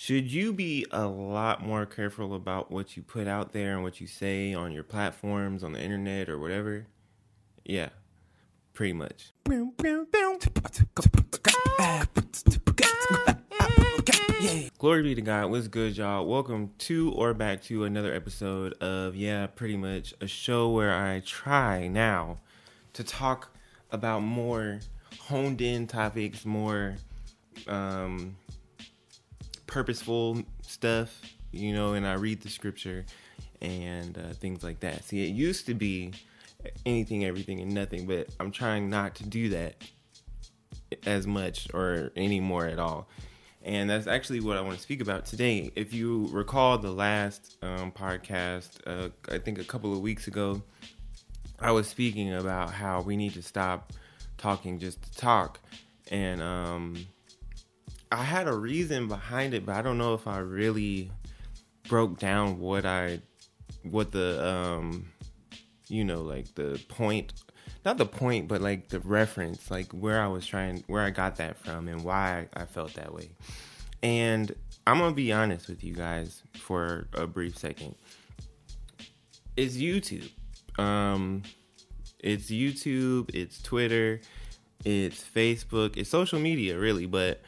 should you be a lot more careful about what you put out there and what you say on your platforms, on the internet, or whatever? Yeah, pretty much. Glory be to God. What's good, y'all? Welcome to or back to another episode of Yeah, pretty much a show where I try now to talk about more honed in topics, more um, purposeful stuff, you know, and I read the scripture and uh, things like that. See, it used to be anything, everything, and nothing, but I'm trying not to do that as much or anymore at all. And that's actually what I want to speak about today. If you recall the last um, podcast, uh, I think a couple of weeks ago, I was speaking about how we need to stop talking just to talk. And um, I had a reason behind it, but I don't know if I really broke down what I, what the, um, you know, like the point not the point, but like the reference, like where I was trying, where I got that from, and why I felt that way. And I'm gonna be honest with you guys for a brief second. It's YouTube. Um, it's YouTube. It's Twitter. It's Facebook. It's social media, really, but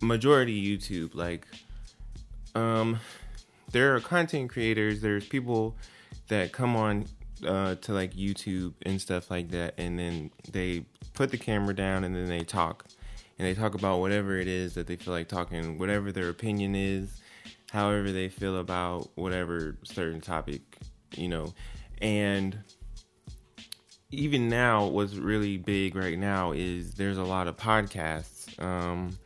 majority YouTube. Like, um, there are content creators. There's people that come on uh, to like YouTube and stuff like that, and then they put the camera down and then they talk, and they talk about whatever it is that they feel like talking, whatever their opinion is, however they feel about whatever certain topic, you know, and even now, what's really big right now is there's a lot of podcasts, um,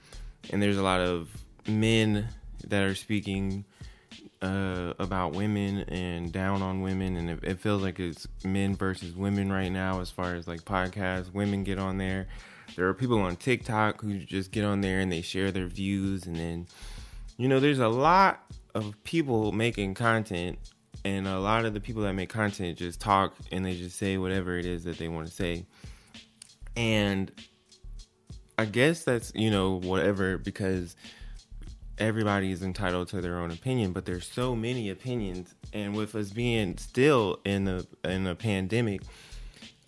and there's a lot of men that are speaking uh, about women and down on women, and it, it, feels like it's men versus women right now as far as like podcasts. Women get on there. There are people on TikTok who just get on there and they share their views, and then you know there's a lot of people making content, and a lot of the people that make content just talk and they just say whatever it is that they want to say, and I guess that's you know whatever because everybody is entitled to their own opinion, but there's so many opinions, and with us being still in a in a pandemic,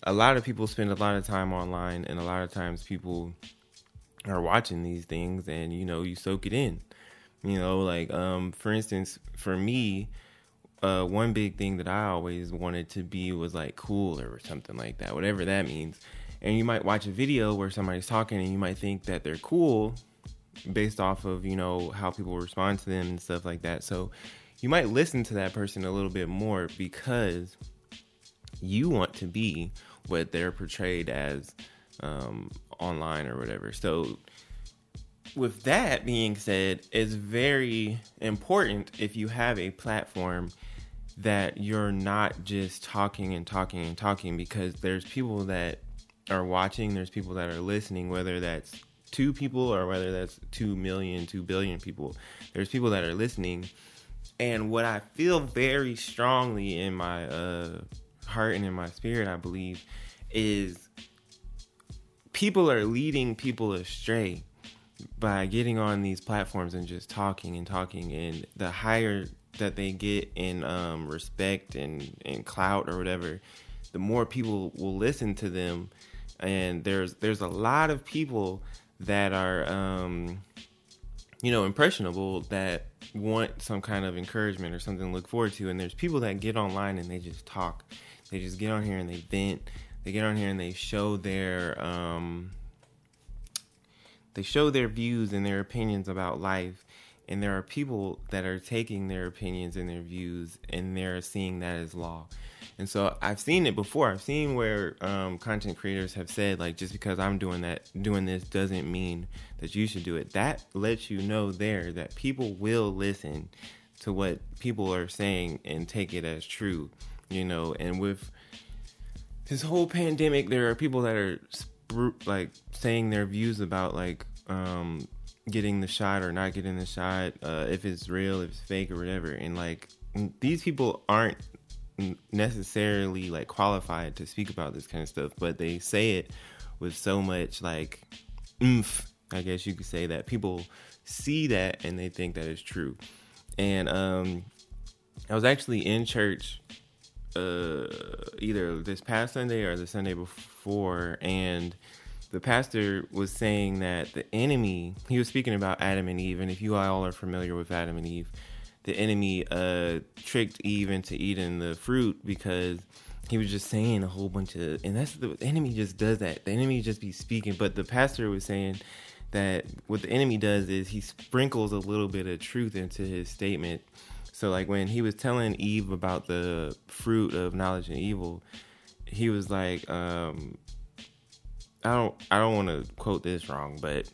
a lot of people spend a lot of time online, and a lot of times people are watching these things, and you know you soak it in. You know, like um, for instance, for me, uh, one big thing that I always wanted to be was like cool or something like that, whatever that means. And you might watch a video where somebody's talking, and you might think that they're cool, based off of you know how people respond to them and stuff like that. So you might listen to that person a little bit more because you want to be what they're portrayed as um, online or whatever. So with that being said it's very important if you have a platform that you're not just talking and talking and talking because there's people that are watching there's people that are listening whether that's two people or whether that's two million, two billion people. There's people that are listening. And what I feel very strongly in my uh, heart and in my spirit, I believe, is people are leading people astray by getting on these platforms and just talking and talking. And the higher that they get in um, respect and, and clout or whatever, the more people will listen to them. And there's there's a lot of people that are um, you know impressionable that want some kind of encouragement or something to look forward to. And there's people that get online and they just talk. They just get on here and they vent. They get on here and they show their um, they show their views and their opinions about life and there are people that are taking their opinions and their views and they're seeing that as law and so I've seen it before. I've seen where um, content creators have said like, just because I'm doing that, doing this doesn't mean that you should do it. That lets you know there that people will listen to what people are saying and take it as true, you know. And with this whole pandemic, there are people that are like saying their views about like um, getting the shot or not getting the shot, uh, if it's real, if it's fake or whatever. And like these people aren't necessarily like qualified to speak about this kind of stuff, but they say it with so much like oomph, I guess you could say that people see that and they think that is true. And um, I was actually in church uh, either this past Sunday or the Sunday before, and the pastor was saying that the enemy, he was speaking about Adam and Eve, and if you all are familiar with Adam and Eve, the enemy uh, tricked Eve into eating the fruit because he was just saying a whole bunch of, and that's the, the enemy just does that. The enemy just be speaking, but the pastor was saying that what the enemy does is he sprinkles a little bit of truth into his statement. So like when he was telling Eve about the fruit of knowledge and evil, he was like, um, I don't I don't want to quote this wrong, but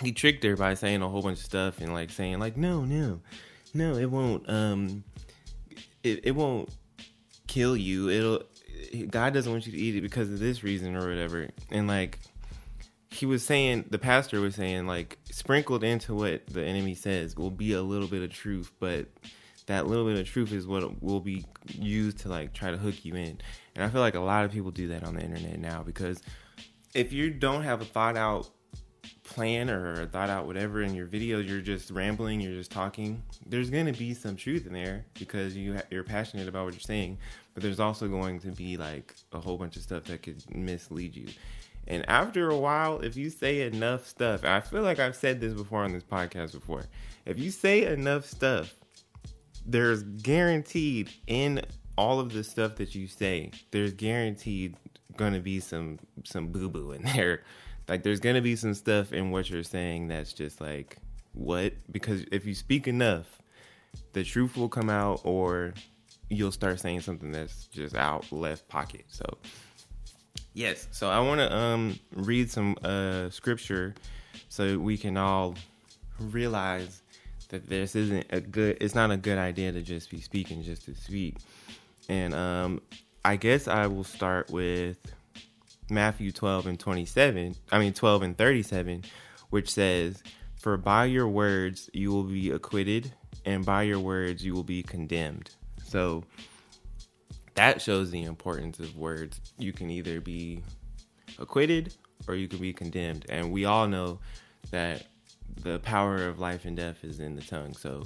he tricked her by saying a whole bunch of stuff and like saying like no no no it won't um it, it won't kill you. It'll god doesn't want you to eat it because of this reason or whatever. And like he was saying the pastor was saying like sprinkled into what the enemy says will be a little bit of truth but that little bit of truth is what will be used to like try to hook you in. And i feel like a lot of people do that on the internet now because if you don't have a thought out plan or thought out whatever in your video, you're just rambling you're just talking there's going to be some truth in there because you ha- you're passionate about what you're saying but there's also going to be like a whole bunch of stuff that could mislead you. And after a while if you say enough stuff i feel like i've said this before on this podcast before if you say enough stuff there's guaranteed in all of the stuff that you say there's guaranteed gonna be some some boo boo in there. Like there's gonna be some stuff in what you're saying that's just like what? Because if you speak enough, the truth will come out, or you'll start saying something that's just out left pocket. So yes, so I want to um read some uh scripture so we can all realize that this isn't a good it's not a good idea to just be speaking just to speak and um I guess I will start with Matthew 12 and 27, I mean 12 and 37, which says, For by your words you will be acquitted, and by your words you will be condemned. So that shows the importance of words. You can either be acquitted or you can be condemned. And we all know that the power of life and death is in the tongue. So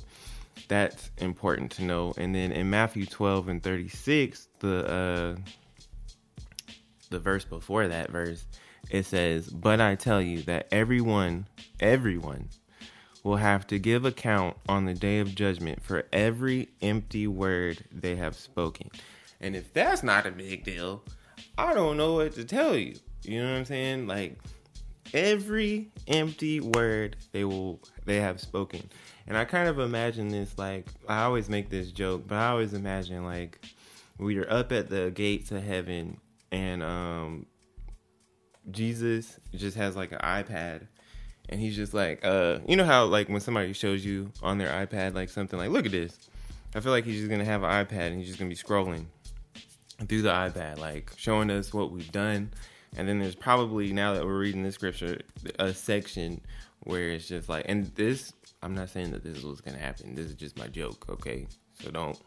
that's important to know. And then in Matthew 12 and 36, the uh, the verse before that verse, it says, "But I tell you that everyone, everyone will have to give account on the day of judgment for every empty word they have spoken." And if that's not a big deal, I don't know what to tell you. You know what I'm saying? Like every empty word they will they have spoken. And I kind of imagine this like I always make this joke, but I always imagine like we are up at the gates of heaven and um Jesus just has like an iPad and he's just like uh you know how like when somebody shows you on their iPad like something like look at this. I feel like he's just gonna have an iPad and he's just gonna be scrolling through the iPad, like showing us what we've done. And then there's probably now that we're reading this scripture, a section where it's just like, and this, I'm not saying that this is what's gonna happen. This is just my joke, okay? So don't.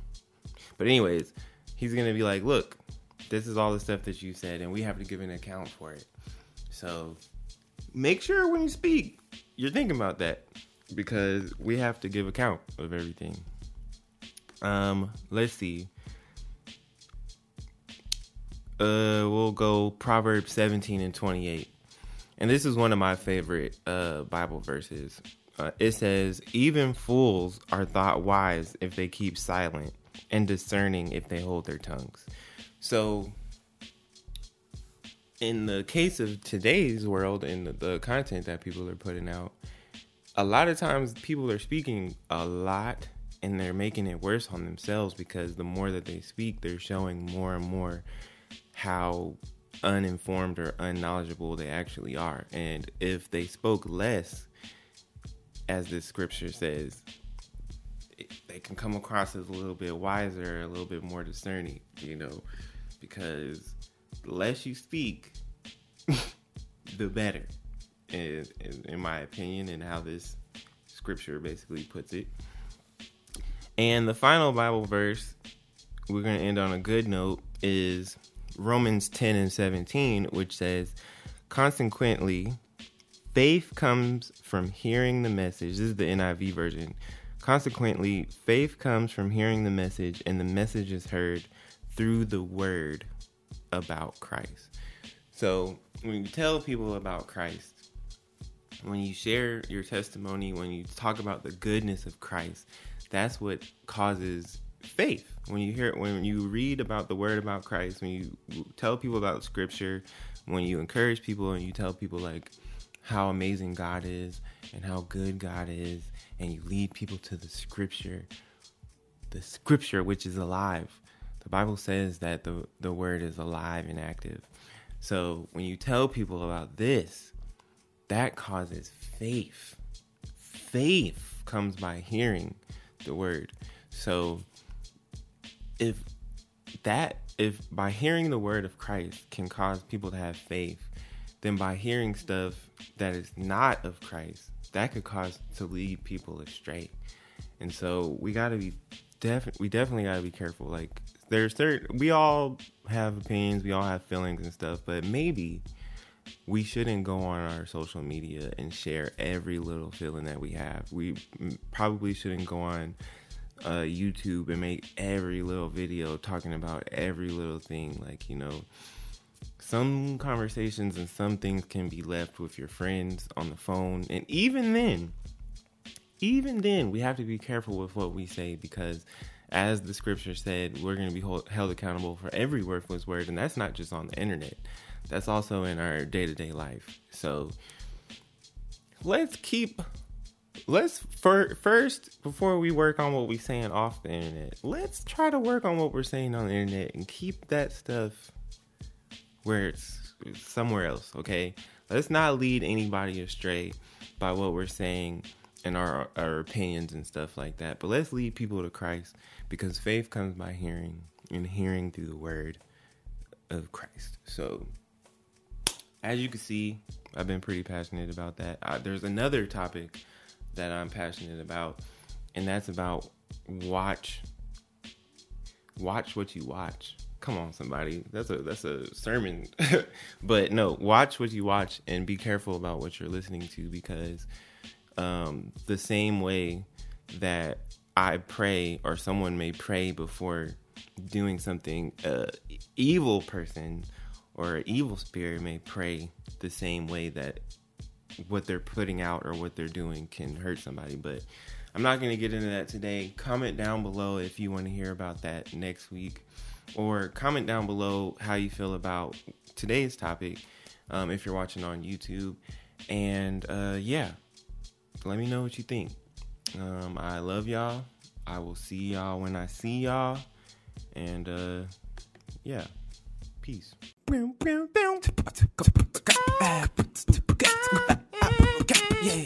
But anyways, he's gonna be like, look, this is all the stuff that you said, and we have to give an account for it. So make sure when you speak, you're thinking about that because we have to give account of everything. Um, let's see. Uh, we'll go Proverbs 17 and 28. And this is one of my favorite uh, Bible verses. Uh, it says, Even fools are thought wise if they keep silent, and discerning if they hold their tongues. So, in the case of today's world and the, the content that people are putting out, a lot of times people are speaking a lot and they're making it worse on themselves because the more that they speak, they're showing more and more how uninformed or unknowledgeable they actually are. And if they spoke less, as the scripture says, they can come across as a little bit wiser, a little bit more discerning, you know, because the less you speak, the better, in, in, in my opinion, and how this scripture basically puts it. And the final Bible verse, we're going to end on a good note, is Romans 10 and 17, which says, Consequently, faith comes from hearing the message. This is the NIV version. Consequently, faith comes from hearing the message, and the message is heard through the word about Christ. So, when you tell people about Christ, when you share your testimony, when you talk about the goodness of Christ, that's what causes faith. When you hear, when you read about the word about Christ, when you tell people about Scripture, when you encourage people and you tell people like how amazing God is and how good God is, and you lead people to the Scripture, the Scripture which is alive. The Bible says that the the word is alive and active. So when you tell people about this, that causes faith. Faith comes by hearing the word. So if that if by hearing the word of Christ can cause people to have faith, then by hearing stuff that is not of Christ, that could cause to lead people astray. And so we got to be definitely we definitely got to be careful like there's there we all have opinions, we all have feelings and stuff, but maybe we shouldn't go on our social media and share every little feeling that we have. We probably shouldn't go on uh, YouTube and make every little video talking about every little thing. Like, you know, some conversations and some things can be left with your friends on the phone. And even then, even then, we have to be careful with what we say because, as the scripture said, we're going to be hold, held accountable for every worthless word. And that's not just on the internet, that's also in our day to day life. So, let's keep let's first before we work on what we're saying off the internet let's try to work on what we're saying on the internet and keep that stuff where it's somewhere else okay? Let's not lead anybody astray by what we're saying and our our opinions and stuff like that but let's lead people to christ because faith comes by hearing and hearing through the word of christ. So as you can see i've been pretty passionate about that. Uh, there's another topic that I'm passionate about, and that's about watch watch what you watch. Come on, somebody. That's a that's a sermon. but no, watch what you watch and be careful about what you're listening to because um, the same way that I pray or someone may pray before doing something, uh, evil person or evil spirit may pray the same way that what they're putting out or what they're doing can hurt somebody. But I'm not going to get into that today. Comment down below if you want to hear about that next week, or comment down below how you feel about today's topic um, if you're watching on YouTube. And uh, yeah, let me know what you think. Um, I love y'all. I will see y'all when I see y'all. And uh, yeah, peace. Yeah.